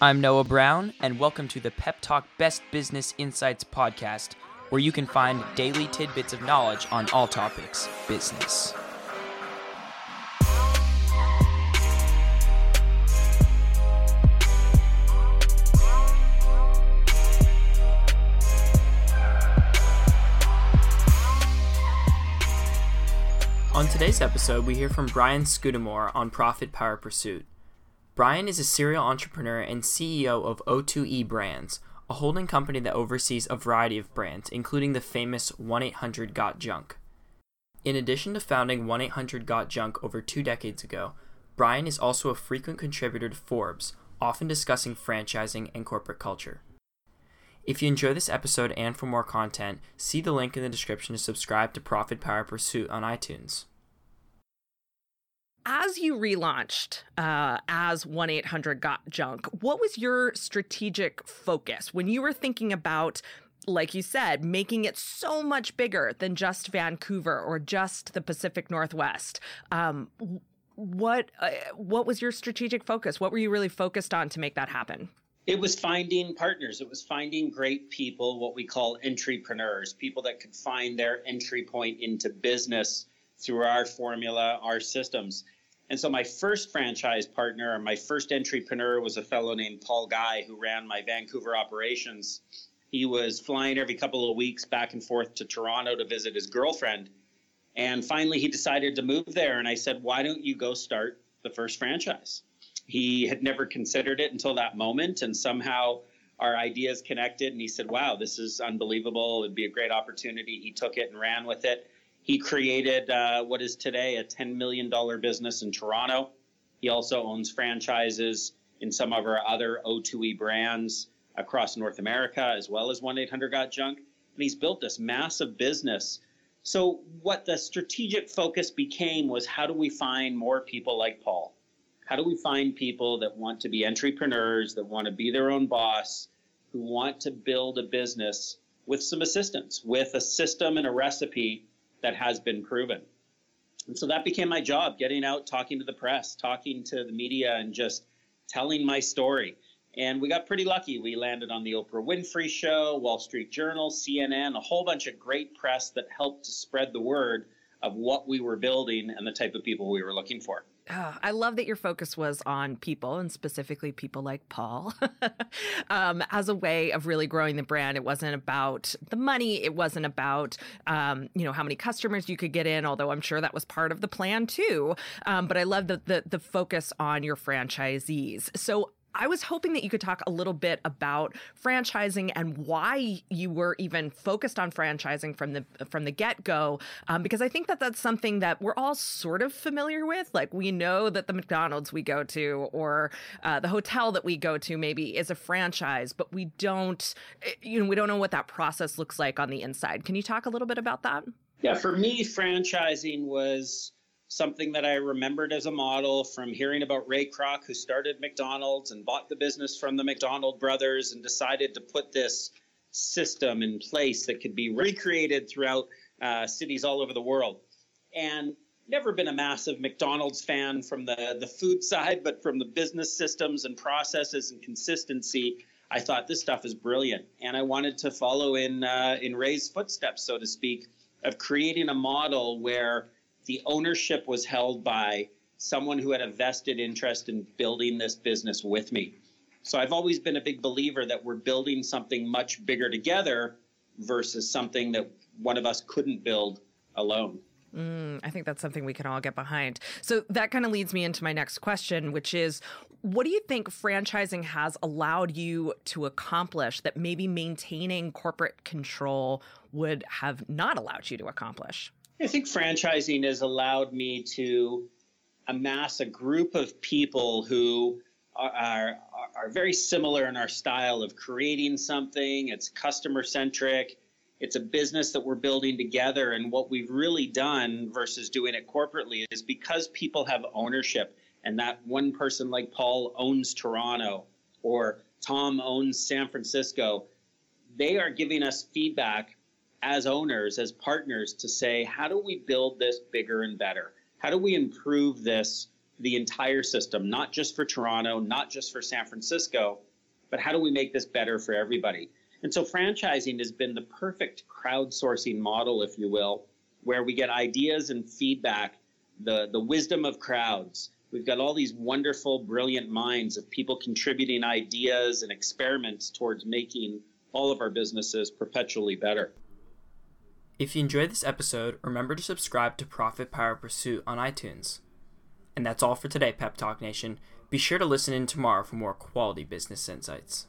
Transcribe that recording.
I'm Noah Brown, and welcome to the Pep Talk Best Business Insights podcast, where you can find daily tidbits of knowledge on all topics business. On today's episode, we hear from Brian Scudamore on Profit Power Pursuit. Brian is a serial entrepreneur and CEO of O2E Brands, a holding company that oversees a variety of brands, including the famous 1 800 Got Junk. In addition to founding 1 800 Got Junk over two decades ago, Brian is also a frequent contributor to Forbes, often discussing franchising and corporate culture. If you enjoy this episode and for more content, see the link in the description to subscribe to Profit Power Pursuit on iTunes as you relaunched uh, as 1 800 Got Junk, what was your strategic focus when you were thinking about? Like you said, making it so much bigger than just Vancouver or just the Pacific Northwest. Um, what uh, what was your strategic focus? What were you really focused on to make that happen? It was finding partners. It was finding great people, what we call entrepreneurs, people that could find their entry point into business through our formula, our systems. And so my first franchise partner or my first entrepreneur was a fellow named Paul Guy who ran my Vancouver operations. He was flying every couple of weeks back and forth to Toronto to visit his girlfriend. And finally, he decided to move there. And I said, Why don't you go start the first franchise? He had never considered it until that moment. And somehow our ideas connected. And he said, Wow, this is unbelievable. It'd be a great opportunity. He took it and ran with it. He created uh, what is today a $10 million business in Toronto. He also owns franchises in some of our other O2E brands across North America, as well as 1 800 Got Junk. And he's built this massive business. So, what the strategic focus became was how do we find more people like Paul? How do we find people that want to be entrepreneurs, that want to be their own boss, who want to build a business with some assistance, with a system and a recipe that has been proven. And so that became my job getting out, talking to the press, talking to the media, and just telling my story. And we got pretty lucky. We landed on the Oprah Winfrey Show, Wall Street Journal, CNN, a whole bunch of great press that helped to spread the word of what we were building and the type of people we were looking for. Oh, I love that your focus was on people and specifically people like Paul um, as a way of really growing the brand. It wasn't about the money. It wasn't about, um, you know, how many customers you could get in, although I'm sure that was part of the plan too. Um, but I love the, the, the focus on your franchisees. So I was hoping that you could talk a little bit about franchising and why you were even focused on franchising from the from the get go, um, because I think that that's something that we're all sort of familiar with. Like we know that the McDonald's we go to or uh, the hotel that we go to maybe is a franchise, but we don't, eh, you know, we don't know what that process looks like on the inside. Can you talk a little bit about that? Yeah, for me, franchising was something that I remembered as a model from hearing about Ray Kroc, who started McDonald's and bought the business from the McDonald brothers and decided to put this system in place that could be recreated throughout uh, cities all over the world. And never been a massive McDonald's fan from the, the food side, but from the business systems and processes and consistency, I thought this stuff is brilliant. And I wanted to follow in, uh, in Ray's footsteps, so to speak, of creating a model where the ownership was held by someone who had a vested interest in building this business with me. So I've always been a big believer that we're building something much bigger together versus something that one of us couldn't build alone. Mm, I think that's something we can all get behind. So that kind of leads me into my next question, which is what do you think franchising has allowed you to accomplish that maybe maintaining corporate control would have not allowed you to accomplish? I think franchising has allowed me to amass a group of people who are, are, are very similar in our style of creating something. It's customer centric. It's a business that we're building together. And what we've really done versus doing it corporately is because people have ownership and that one person like Paul owns Toronto or Tom owns San Francisco, they are giving us feedback as owners, as partners, to say, how do we build this bigger and better? How do we improve this the entire system, not just for Toronto, not just for San Francisco, but how do we make this better for everybody? And so franchising has been the perfect crowdsourcing model, if you will, where we get ideas and feedback, the, the wisdom of crowds. We've got all these wonderful, brilliant minds of people contributing ideas and experiments towards making all of our businesses perpetually better. If you enjoyed this episode, remember to subscribe to Profit Power Pursuit on iTunes. And that's all for today, Pep Talk Nation. Be sure to listen in tomorrow for more quality business insights.